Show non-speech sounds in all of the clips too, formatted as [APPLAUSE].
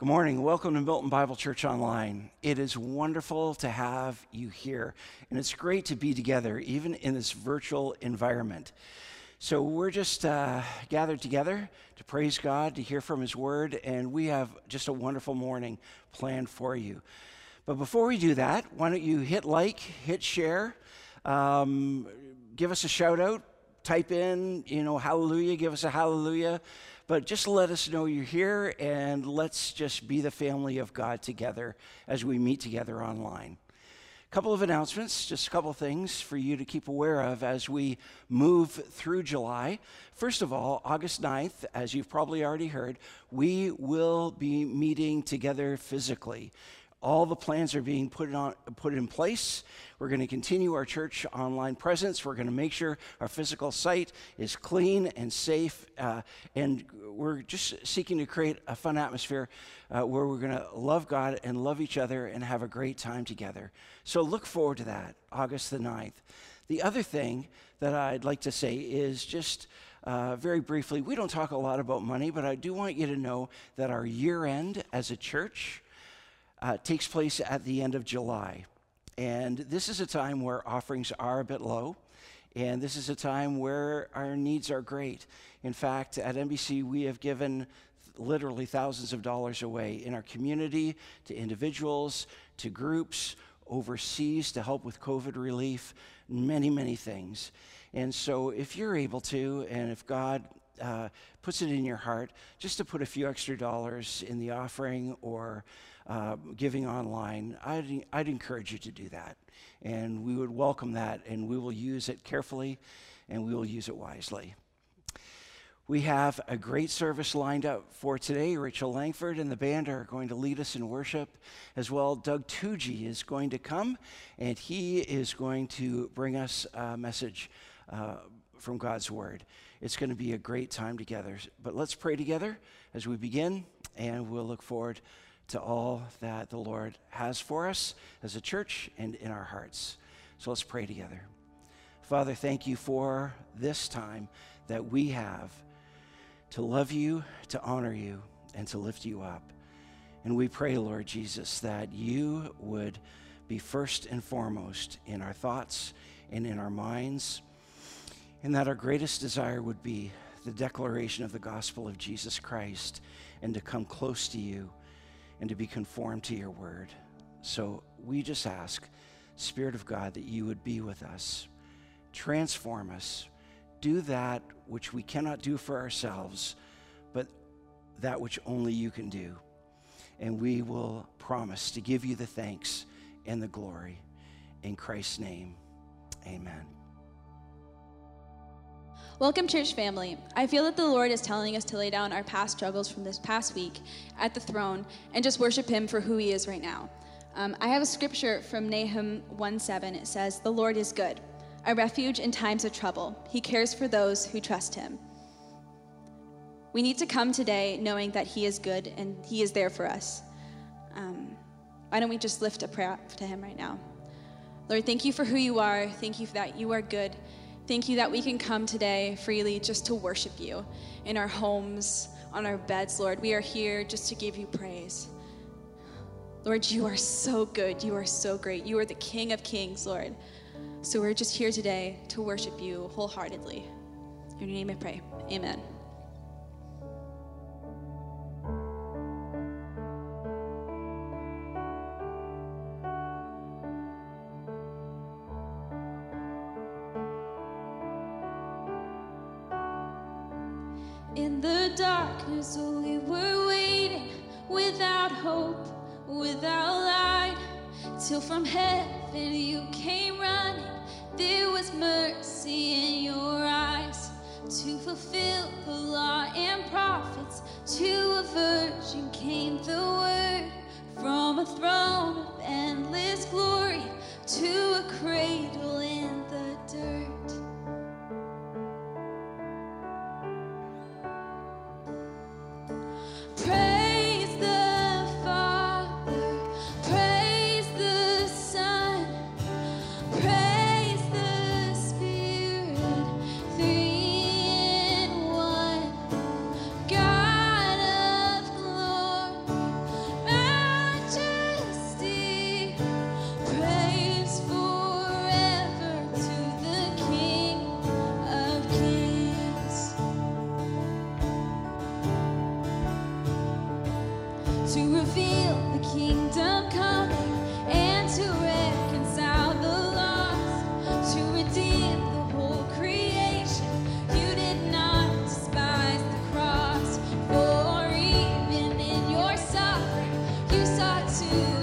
Good morning. Welcome to Milton Bible Church Online. It is wonderful to have you here, and it's great to be together, even in this virtual environment. So, we're just uh, gathered together to praise God, to hear from His Word, and we have just a wonderful morning planned for you. But before we do that, why don't you hit like, hit share, um, give us a shout out, type in, you know, hallelujah, give us a hallelujah. But just let us know you're here and let's just be the family of God together as we meet together online. A couple of announcements, just a couple things for you to keep aware of as we move through July. First of all, August 9th, as you've probably already heard, we will be meeting together physically. All the plans are being put, on, put in place. We're going to continue our church online presence. We're going to make sure our physical site is clean and safe. Uh, and we're just seeking to create a fun atmosphere uh, where we're going to love God and love each other and have a great time together. So look forward to that, August the 9th. The other thing that I'd like to say is just uh, very briefly we don't talk a lot about money, but I do want you to know that our year end as a church uh, takes place at the end of July. And this is a time where offerings are a bit low. And this is a time where our needs are great. In fact, at MBC, we have given literally thousands of dollars away in our community to individuals, to groups, overseas to help with COVID relief, many, many things. And so, if you're able to, and if God uh, puts it in your heart, just to put a few extra dollars in the offering or uh, giving online, I'd, I'd encourage you to do that. And we would welcome that, and we will use it carefully and we will use it wisely. We have a great service lined up for today. Rachel Langford and the band are going to lead us in worship as well. Doug Tsuji is going to come and he is going to bring us a message uh, from God's Word. It's going to be a great time together. But let's pray together as we begin, and we'll look forward to all that the Lord has for us as a church and in our hearts. So let's pray together. Father, thank you for this time that we have to love you, to honor you, and to lift you up. And we pray, Lord Jesus, that you would be first and foremost in our thoughts and in our minds, and that our greatest desire would be the declaration of the gospel of Jesus Christ and to come close to you and to be conformed to your word. So we just ask, Spirit of God, that you would be with us, transform us, do that which we cannot do for ourselves, but that which only you can do. And we will promise to give you the thanks and the glory. In Christ's name, amen. Welcome, church family. I feel that the Lord is telling us to lay down our past struggles from this past week at the throne and just worship Him for who He is right now. Um, I have a scripture from Nahum 1 7. It says, The Lord is good, a refuge in times of trouble. He cares for those who trust Him. We need to come today knowing that He is good and He is there for us. Um, why don't we just lift a prayer up to Him right now? Lord, thank you for who you are. Thank you for that you are good. Thank you that we can come today freely just to worship you in our homes, on our beds, Lord. We are here just to give you praise. Lord, you are so good. You are so great. You are the King of Kings, Lord. So we're just here today to worship you wholeheartedly. In your name I pray. Amen. In the darkness, we were waiting without hope, without light, till from heaven you came running. There was mercy in your eyes to fulfill the law and prophets. To a virgin came the word from a throne of endless glory to a cradle tasted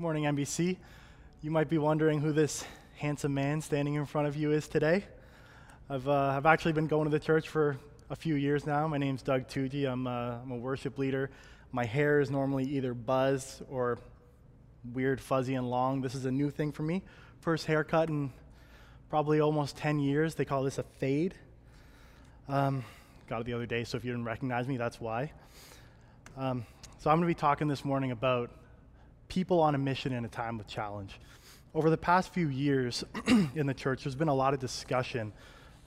Good morning, MBC. You might be wondering who this handsome man standing in front of you is today. I've, uh, I've actually been going to the church for a few years now. My name's Doug Tsuji. I'm, uh, I'm a worship leader. My hair is normally either buzzed or weird, fuzzy, and long. This is a new thing for me. First haircut in probably almost 10 years. They call this a fade. Um, got it the other day, so if you didn't recognize me, that's why. Um, so I'm going to be talking this morning about people on a mission in a time of challenge. Over the past few years [CLEARS THROAT] in the church, there's been a lot of discussion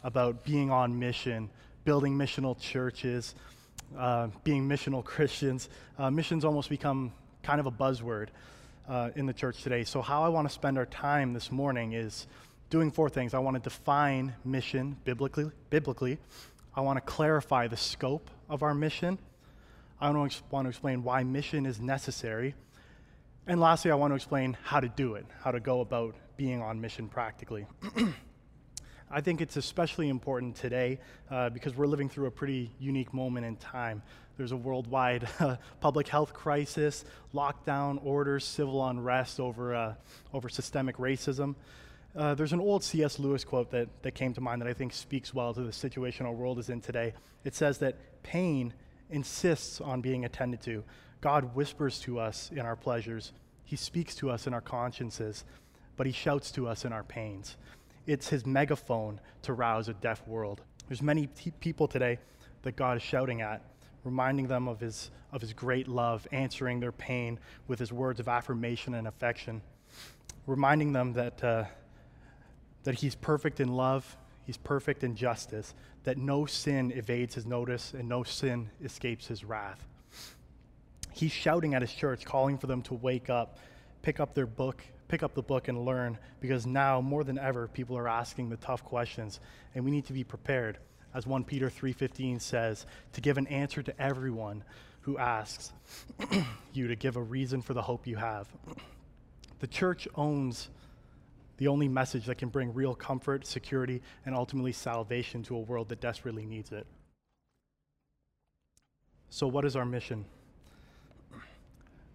about being on mission, building missional churches, uh, being missional [LAUGHS] Christians. Uh, missions almost become kind of a buzzword uh, in the church today. So, how I want to spend our time this morning is doing four things. I want to define mission biblically. biblically. I want to clarify the scope of our mission. I want to, explain why mission is necessary. And lastly, I want to explain how to do it, how to go about being on mission practically. [CLEARS THROAT] I think it's especially important today uh, because we're living through a pretty unique moment in time. There's a worldwide [LAUGHS] uh, public health crisis, lockdown orders, civil unrest over, uh, over systemic racism. Uh, there's an old C.S. Lewis quote that, that came to mind that I think speaks well to the situation our world is in today. It says that pain insists on being attended to. God whispers to us in our pleasures, He speaks to us in our consciences, but He shouts to us in our pains. It's His megaphone to rouse a deaf world. There's many t- people today that God is shouting at, reminding them of his, of his great love, answering their pain with His words of affirmation and affection, reminding them that. Uh, that he's perfect in love, he's perfect in justice, that no sin evades his notice and no sin escapes his wrath. He's shouting at his church, calling for them to wake up, pick up their book, pick up the book and learn, because now more than ever people are asking the tough questions, and we need to be prepared. As 1 Peter 3:15 says, to give an answer to everyone who asks [CLEARS THROAT] you to give a reason for the hope you have. [CLEARS THROAT] The church owns the only message that can bring real comfort, security, and ultimately salvation to a world that desperately needs it. So, what is our mission?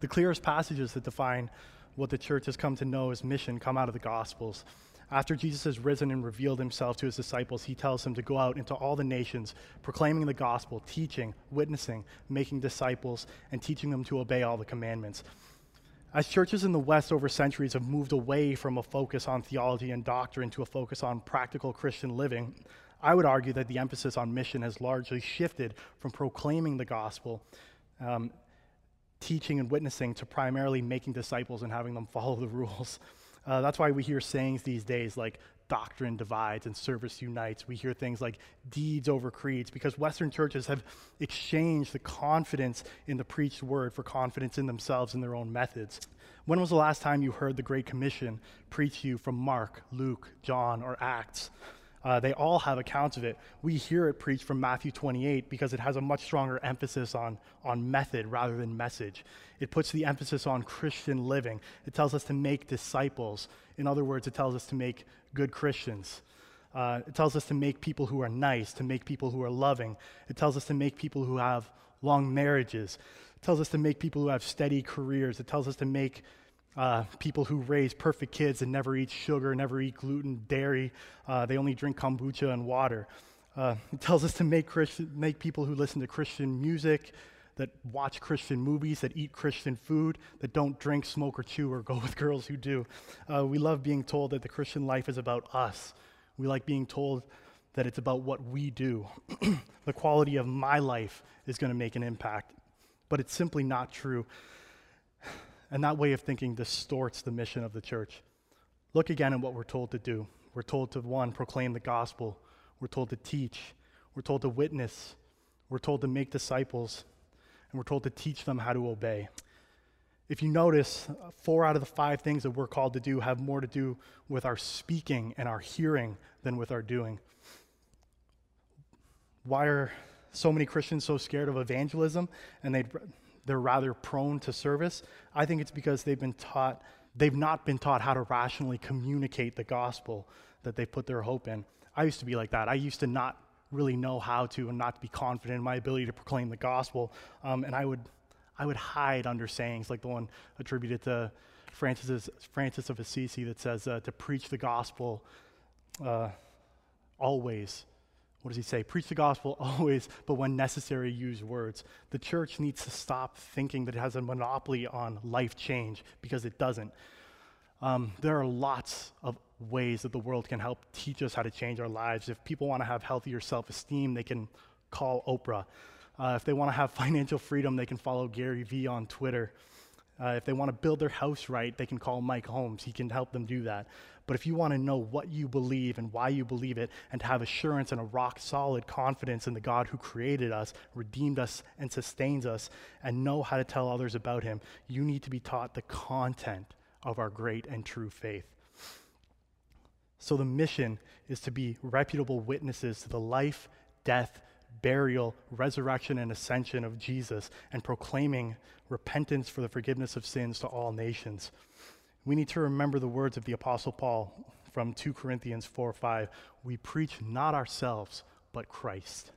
The clearest passages that define what the church has come to know as mission come out of the Gospels. After Jesus has risen and revealed himself to his disciples, he tells them to go out into all the nations, proclaiming the gospel, teaching, witnessing, making disciples, and teaching them to obey all the commandments. As churches in the West over centuries have moved away from a focus on theology and doctrine to a focus on practical Christian living, I would argue that the emphasis on mission has largely shifted from proclaiming the gospel, um, teaching and witnessing, to primarily making disciples and having them follow the rules. Uh, that's why we hear sayings these days like doctrine divides and service unites. We hear things like deeds over creeds because Western churches have exchanged the confidence in the preached word for confidence in themselves and their own methods. When was the last time you heard the Great Commission preach to you from Mark, Luke, John, or Acts? Uh, they all have accounts of it. We hear it preached from Matthew 28 because it has a much stronger emphasis on, on method rather than message. It puts the emphasis on Christian living. It tells us to make disciples. In other words, it tells us to make good Christians. Uh, it tells us to make people who are nice, to make people who are loving. It tells us to make people who have long marriages. It tells us to make people who have steady careers. It tells us to make uh, people who raise perfect kids and never eat sugar, never eat gluten, dairy. Uh, they only drink kombucha and water. Uh, it tells us to make, Christian, make people who listen to Christian music, that watch Christian movies, that eat Christian food, that don't drink, smoke, or chew, or go [LAUGHS] with girls who do. Uh, we love being told that the Christian life is about us. We like being told that it's about what we do. [CLEARS THROAT] the quality of my life is going to make an impact. But it's simply not true. And that way of thinking distorts the mission of the church. Look again at what we're told to do. We're told to, one, proclaim the gospel. We're told to teach. We're told to witness. We're told to make disciples and we're told to teach them how to obey. If you notice, four out of the five things that we're called to do have more to do with our speaking and our hearing than with our doing. Why are so many Christians so scared of evangelism and they they're rather prone to service? I think it's because they've been taught they've not been taught how to rationally communicate the gospel that they put their hope in. I used to be like that. I used to not really know how to and not to be confident in my ability to proclaim the gospel. Um, and I would, I would hide under sayings like the one attributed to Francis, Francis of Assisi that says uh, to preach the gospel uh, always. What does he say? Preach the gospel [LAUGHS] always, but when necessary, use words. The church needs to stop thinking that it has a monopoly on life change because it doesn't. Um, there are lots of ways that the world can help teach us how to change our lives. If people want to have healthier self esteem, they can call Oprah. Uh, if they want to have [LAUGHS] financial freedom, they can follow Gary Vee on Twitter. Uh, if they want to build their house right, they can call Mike Holmes. He can help them do that. But if you want to know what you believe and why you believe it, and to have assurance and a rock solid confidence in the God who created us, redeemed us, and sustains us, and know how to tell others about him, you need to be taught the content of our great and true faith. So the mission is to be reputable witnesses to the life, death, burial, resurrection, and ascension of Jesus and proclaiming repentance for the forgiveness of sins to all nations. We need to remember the words of the Apostle Paul from 2 Corinthians 4 5. We preach not ourselves, but Christ.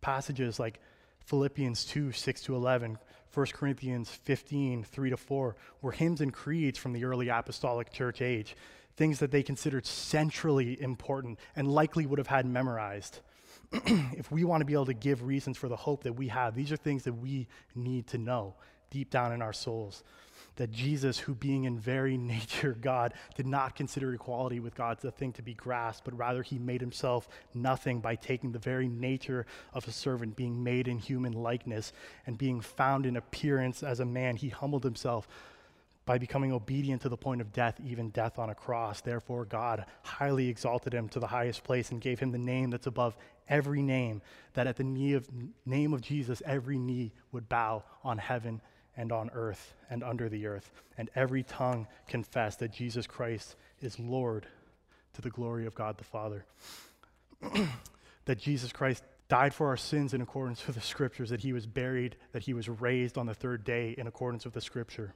Passages like Philippians 2 6 to 11, 1 Corinthians 15 3 to 4 were hymns and creeds from the early apostolic church age, things that they considered centrally important and likely would have had memorized. [CLEARS THROAT] if we want to be able to give reasons for the hope that we have, these are things that we need to know deep down in our souls. That Jesus, who being in very [LAUGHS] nature God, did not consider equality with God the thing to be grasped, but rather he made himself nothing by taking the very nature of a servant, being made in human likeness, and being found in appearance as a man. He humbled himself by becoming obedient to the point of death, even death on a cross. Therefore, God highly exalted him to the highest place and gave him the name that's above every name, that at the knee of, name of Jesus, every knee would bow on heaven and on earth and under the earth, and every tongue confess that Jesus Christ is Lord to the glory of God the Father. [CLEARS THROAT] that Jesus Christ died for our sins in accordance with the scriptures, that he was buried, that he was raised on the third day in accordance with the scripture.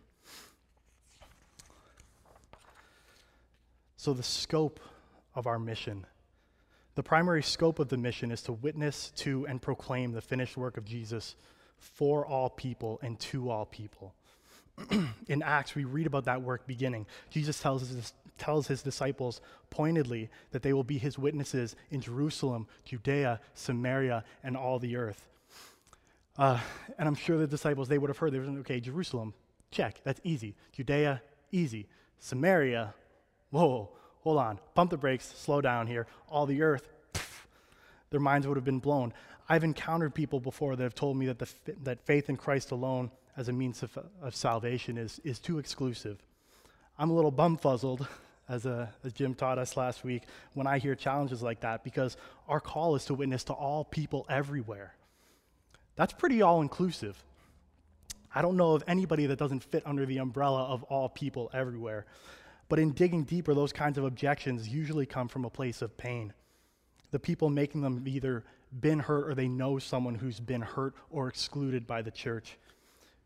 So, the scope of our mission the primary scope of the mission is to witness to and proclaim the finished work of Jesus for all people and to all people. [CLEARS THROAT] in Acts, we read about that work beginning. Jesus tells his, tells his disciples pointedly that they will be his witnesses in Jerusalem, Judea, Samaria, and all the earth. Uh, and I'm sure the disciples, they would have heard, they were okay, Jerusalem, check, that's easy. Judea, easy. Samaria, whoa, hold on, pump the brakes, slow down here. All the earth, pff, [LAUGHS] their minds would have been blown. I've encountered people before that have told me that, the, that faith in Christ alone as a means of, uh, of salvation is, is too exclusive. I'm a little bumfuzzled, [LAUGHS] as, a, as Jim taught us last week, when I hear challenges like that because our call is to witness to all people everywhere. That's pretty all inclusive. I don't know of anybody that doesn't fit under the umbrella of all people everywhere. But in digging deeper, those kinds of objections usually come from a place of pain. The people making them either been hurt or they know someone who's been hurt or excluded by the church.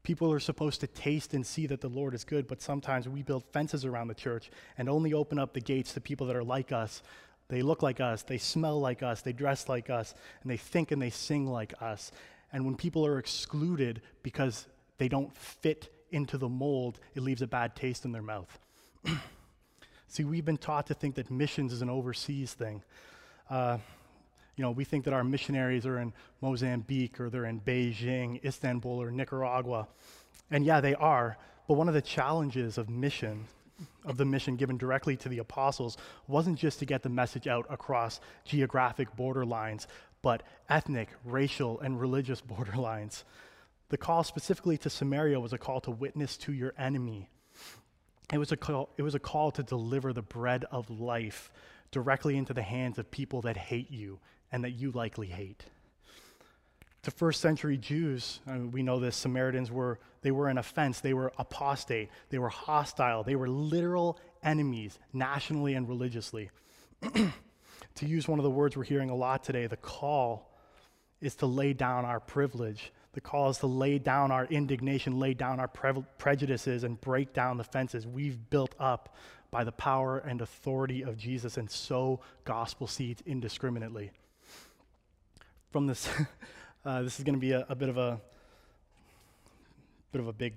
People are supposed to taste and see that the Lord is good, but sometimes we build fences around the church and only open up the gates to people that are like us. They look like us, they smell like us, they dress like us, and they think and they sing like us. And when people are excluded because they don't fit into the mold, it leaves a bad taste in their mouth. [CLEARS THROAT] See, we've been taught to think that missions is an overseas thing. Uh, you know, we think that our missionaries are in Mozambique or they're in Beijing, Istanbul, or Nicaragua. And yeah, they are. But one of the challenges of mission, of the mission given directly to the apostles, wasn't just to get the message out across geographic borderlines, but ethnic, racial, and religious [LAUGHS] borderlines. The call specifically to Samaria was a call to witness to your enemy, it was, a call, it was a call to deliver the bread of life directly into the hands of people that hate you and that you likely hate. To first century Jews, I mean, we know this, Samaritans were, they were an offense. They were apostate. They were hostile. They were literal enemies, nationally and religiously. [CLEARS THROAT] to use one of the words we're hearing a lot today, the call is to lay down our privilege the call is to lay down our indignation, lay down our pre- prejudices, and break down the fences we've built up by the power and authority of Jesus and sow gospel seeds indiscriminately. From this, [LAUGHS] uh, this is going to be a, a, bit of a bit of a big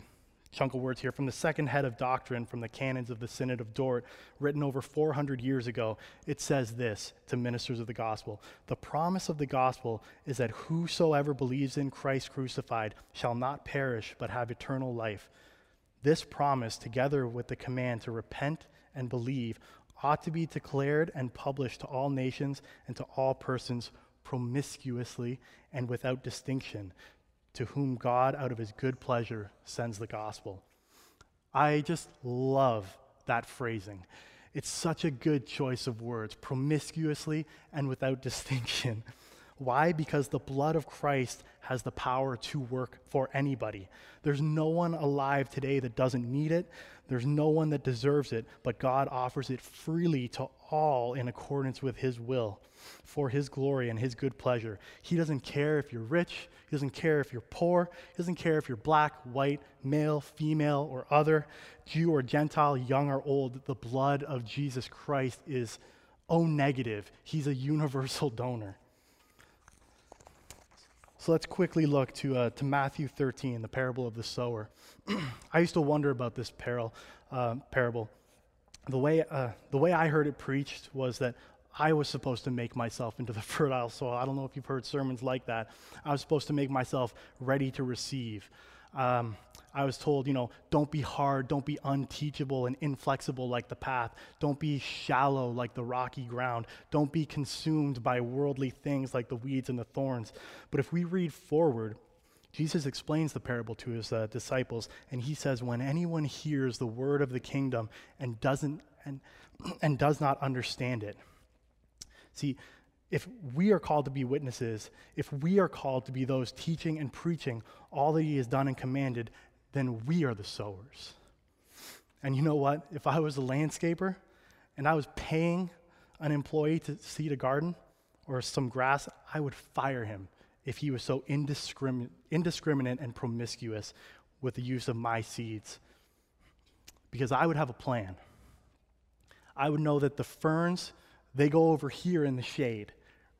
chunk of words here from the second head of doctrine from the canons of the Synod of Dort, written over 400 years ago. It says this to ministers of the gospel The promise of the gospel is that whosoever believes in Christ crucified shall not perish but have eternal life. This promise, together with the command to repent and believe, ought to be declared and published to all nations and to all persons promiscuously and without distinction, to whom God, out of his good pleasure, sends the gospel. I just love that phrasing. It's such a good choice of words, promiscuously and without [LAUGHS] distinction. Why? Because the blood of Christ has the power to work for anybody. There's no one alive today that doesn't need it. There's no one that deserves it, but God offers it freely to all in accordance with His will, for His glory and His good pleasure. He doesn't care if you're rich, He doesn't care if you're poor, He doesn't care if you're black, white, male, female, or other, Jew or Gentile, young or old. The blood of Jesus Christ is O negative, He's a universal [LAUGHS] donor. So let's quickly look to, uh, to Matthew 13, the parable of the sower. [CLEARS THROAT] I used to wonder about this parable. Uh, parable. The, way, uh, the way I heard it preached was that I was supposed to make myself into the [LAUGHS] fertile soil. I don't know if you've heard sermons like that. I was supposed to make myself ready to receive. Um, I was told, you know, don't be hard, don't be unteachable and inflexible like the path, don't be shallow like the rocky ground, don't be consumed by worldly things like the weeds and the thorns. But if we read forward, Jesus explains the parable to his uh, disciples, and he says, When anyone hears the word of the kingdom and doesn't and, [CLEARS THROAT] and does not understand it. See, if we are called to be witnesses, if we are called to be those teaching and preaching all that he has done and commanded, then we are the sowers. And you know what? If I was a landscaper and I was paying an employee to seed a garden or some grass, I would fire him if he was so indiscrimin- indiscriminate and promiscuous with the use of my seeds. Because I would have a plan. I would know that the ferns, they go over here in the shade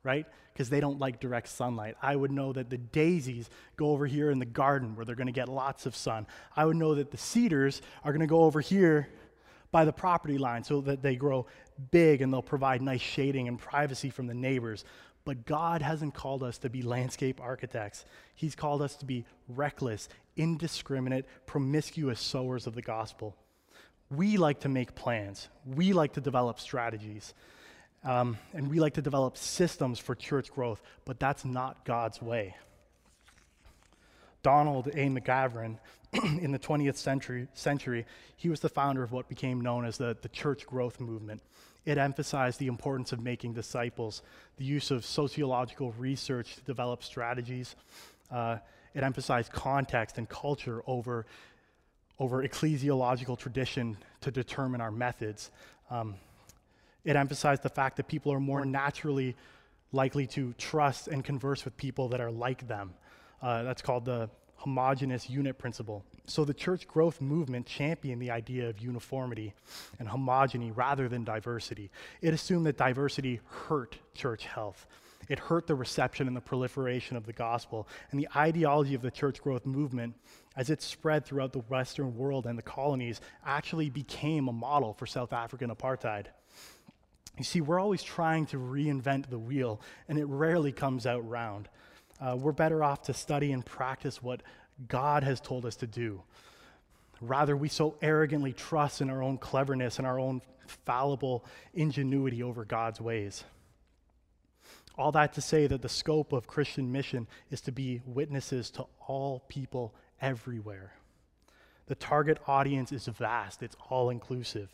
right? Because they don't like direct sunlight. I would know that the daisies go over here in the garden where they're going to get lots of sun. I would know that the cedars are going to go over here by the property line so that they grow big and they'll provide nice shading and privacy from the neighbors. But God hasn't called us to be landscape architects. He's called us to be reckless, indiscriminate, promiscuous sowers of the gospel. We like to make plans, we like to develop strategies. Um, and we like to develop systems for church growth, but that's not God's way. Donald A. McGavran, [CLEARS THROAT] in the 20th century, century, he was the founder of what became known as the, the church growth movement. It emphasized the importance of making disciples, the use of sociological research to develop strategies. Uh, it emphasized context and culture over, over ecclesiological tradition to determine our methods. Um, it emphasized the fact that people are more naturally likely to trust and converse with people that are like them. Uh, that's called the homogenous unit principle. So the church growth movement championed the idea of uniformity and homogeny rather than diversity. It assumed that diversity hurt church health. It hurt the reception and the proliferation of the gospel. And the ideology of the church growth movement, as it spread throughout the Western world and the colonies, actually became a model for South African apartheid. You see, we're always trying to reinvent the wheel, and it rarely comes out round. Uh, we're better off to study and practice what God has told us to do. Rather, we so arrogantly trust in our own cleverness and our own fallible ingenuity over God's ways. All that to say that the scope of Christian mission is to be witnesses to all people everywhere. The target audience is vast, it's all inclusive.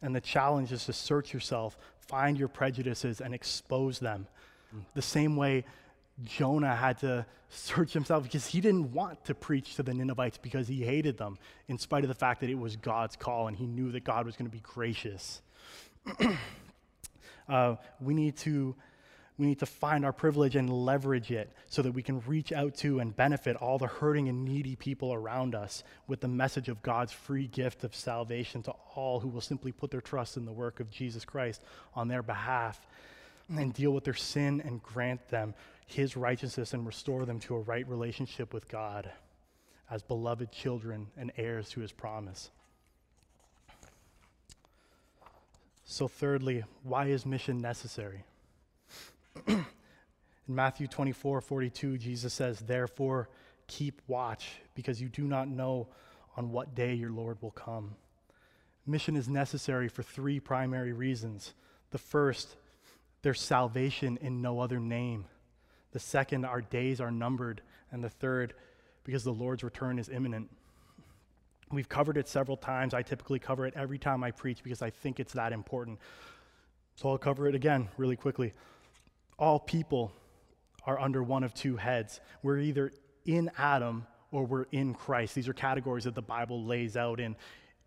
And the challenge is to search yourself, find your prejudices, and expose them. Mm. The same way Jonah had to search himself because he didn't want to preach to the Ninevites because he hated them, in spite of the fact that it was God's call and he knew that God was going to be gracious. [CLEARS THROAT] uh, we need to we need to find our privilege and leverage it so that we can reach out to and benefit all the hurting and needy people around us with the message of God's free gift of salvation to all who will simply put their trust in the work of Jesus Christ on their behalf and deal with their sin and grant them his righteousness and restore them to a right relationship with God. as beloved children and heirs to his promise. So, thirdly, why is mission necessary? [CLEARS THROAT] In Matthew 24 42, Jesus says, Therefore, keep watch, because you do not know on what day your Lord will come. Mission is necessary for three primary reasons. The first, there's salvation in no other name. The second, our days are numbered. And the third, because the Lord's return is imminent. We've covered it several times. I typically cover it every time I preach because I think it's that important. So I'll cover it again really quickly. All people are under one of two heads. We're either in Adam or we're in Christ. These are categories that the Bible lays out in,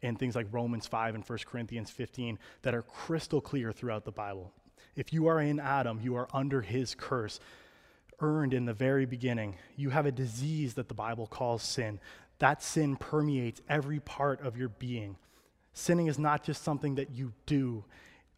in things like Romans 5 and 1 Corinthians 15 that are crystal clear throughout the Bible. If you are in Adam, you are under his curse, earned in the very beginning. You have a disease that the Bible calls sin that sin permeates every part of your being. Sinning is not just something that you do,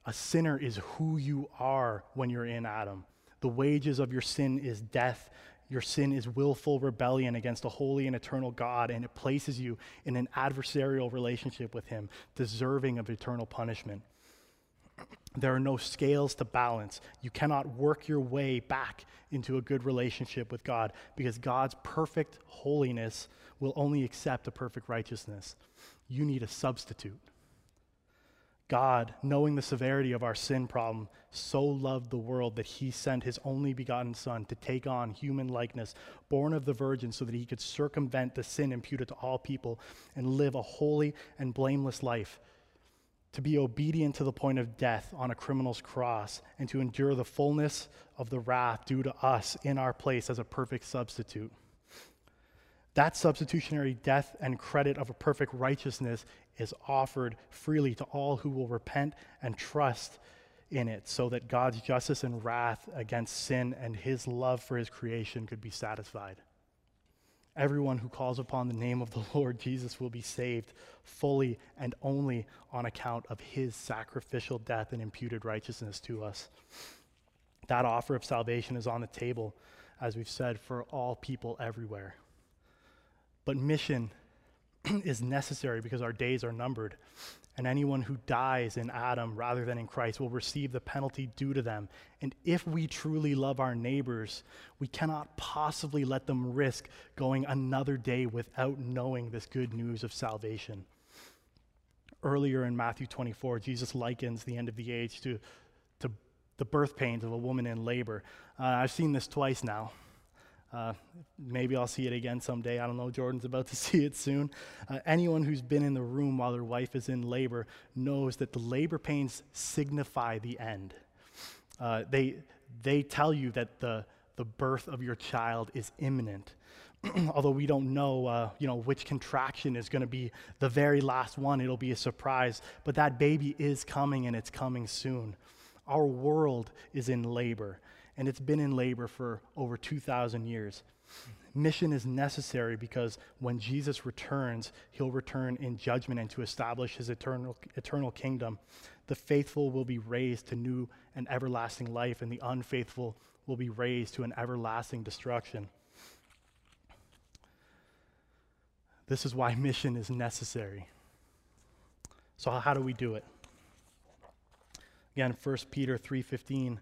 a sinner is who you are when you're in Adam. The wages of your sin is death. Your sin is willful rebellion against a holy and eternal God, and it places you in an adversarial relationship with Him, deserving of eternal punishment. There are no scales to balance. You cannot work your way back into a good relationship with God because God's perfect holiness will only accept a perfect righteousness. You need a substitute. God, knowing the severity of our sin problem, so loved the world that he sent his only begotten Son to take on human likeness, born of the Virgin, so that he could circumvent the sin imputed to all people and live a holy and blameless life to be obedient to the point of death on a criminal's cross, and to endure the fullness of the wrath due to us in our place as a perfect substitute. That substitutionary death and credit of a perfect righteousness is offered freely to all who will repent and trust in it, so that God's justice and wrath against sin and his love for his creation could be satisfied. Everyone who calls upon the name of the [LAUGHS] Lord Jesus will be saved fully and only on account of his sacrificial death and imputed righteousness to us. That offer of salvation is on the table, as we've said, for all people everywhere. But mission [CLEARS THROAT] is necessary because our days are numbered and anyone who dies in Adam rather than in Christ will receive the penalty due to them. And if we truly love our neighbors, we cannot possibly let them risk going another day without knowing this good news of salvation. Earlier in Matthew 24, Jesus likens the end of the age to, to the birth pains of a woman in labor. Uh, I've seen this twice now. Uh, maybe I'll see it again someday. I don't know. Jordan's about to [LAUGHS] see it soon. Uh, anyone who's been in the room while their wife is in labor knows that the labor pains signify the end. Uh, they, they tell you that the, the birth of your child is imminent. [CLEARS THROAT] Although we don't know, uh, you know, which contraction is going to be the very last one, it'll be a surprise. But that baby is coming, and it's coming soon. Our world is in labor and it's been in labor for over 2,000 years. Mission is necessary because when Jesus returns, he'll return in judgment and to establish his eternal, eternal kingdom. The faithful will be raised to new and everlasting life, and the unfaithful will be raised to an everlasting destruction. This is why mission is necessary. So how do we do it? Again, 1 Peter 3:15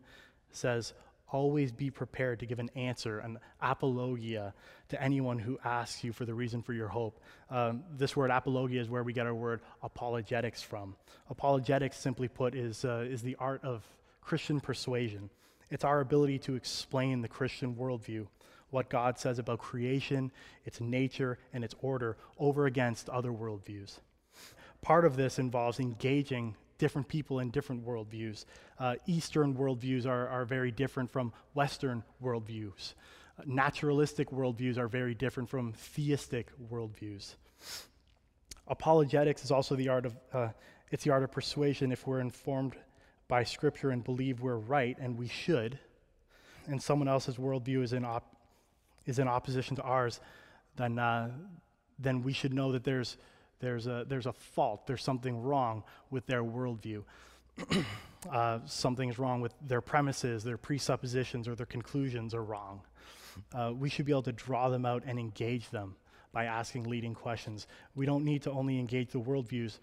says, always be prepared to give an answer, an apologia, to anyone who asks you for the reason for your hope. Um, this word apologia is where we get our word apologetics from. Apologetics, simply put, is, uh, is the art of Christian persuasion. It's our ability to explain the Christian worldview, what God says about creation, its nature, and its order, over against other worldviews. Part of this involves engaging different people and different worldviews. Uh, Eastern worldviews are, are very different from Western worldviews. Uh, naturalistic worldviews are very different from theistic worldviews. Apologetics is also the art of uh, it's the art of persuasion. If we're informed by Scripture and believe we're right, and we should, and someone else's worldview is in op- is in opposition to ours, then uh, then we should know that there's there's a, there's a fault, there's something wrong with their worldview. [CLEARS THROAT] uh, something's wrong with their premises, their presuppositions, or their conclusions are wrong. Uh, we should be able to draw them out and engage them by asking leading questions. We don't need to only engage the worldviews,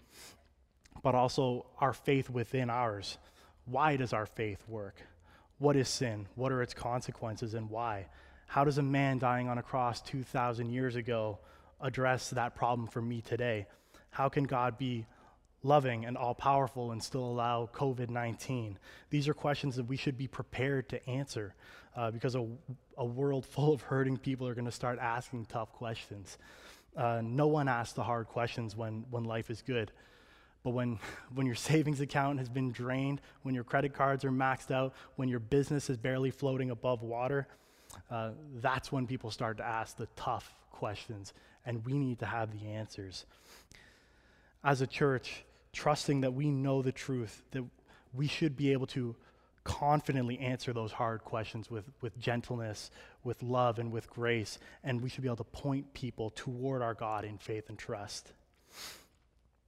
but also our faith within ours. Why does our faith work? What is sin? What are its consequences and why? How does a man dying on a cross 2,000 years ago address that problem for me today? How can God be loving and all powerful and still allow COVID 19? These are questions that we should be prepared to answer uh, because a, a, world [LAUGHS] full of hurting people are going to start asking tough questions. Uh, no one asks the hard questions when, when life is good. But when, [LAUGHS] when your savings account has been drained, when your credit cards are maxed out, when your business is barely floating above water, uh, that's when people start to ask the tough questions, and we need to have the answers. As a church, trusting that we know the truth, that we should be able to confidently answer those hard questions with, with gentleness, with love, and with grace, and we should be able to point people toward our God in faith and trust.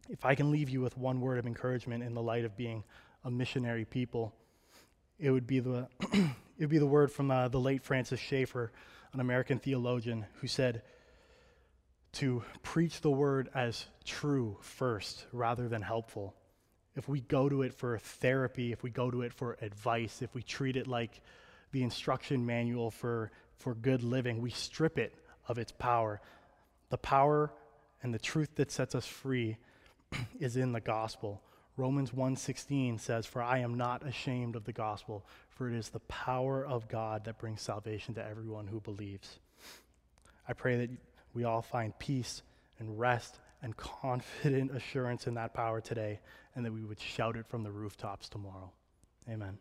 If I can leave you with one word of encouragement in the light of being a missionary people, it would be the, [CLEARS THROAT] it would be the word from uh, the late Francis Schaeffer, an American theologian, who said, to preach the word as true first rather than helpful. If we go to it for therapy, if we go to it for advice, if we treat it like the instruction manual for, for good living, we strip it of its power. The power and the truth that sets us free [CLEARS THROAT] is in the gospel. Romans 1:16 says, "For I am not ashamed of the gospel, for it is the power of God that brings salvation to everyone who believes." I pray that we all find peace and rest and confident [LAUGHS] assurance in that power today, and that we would shout it from the rooftops tomorrow. Amen.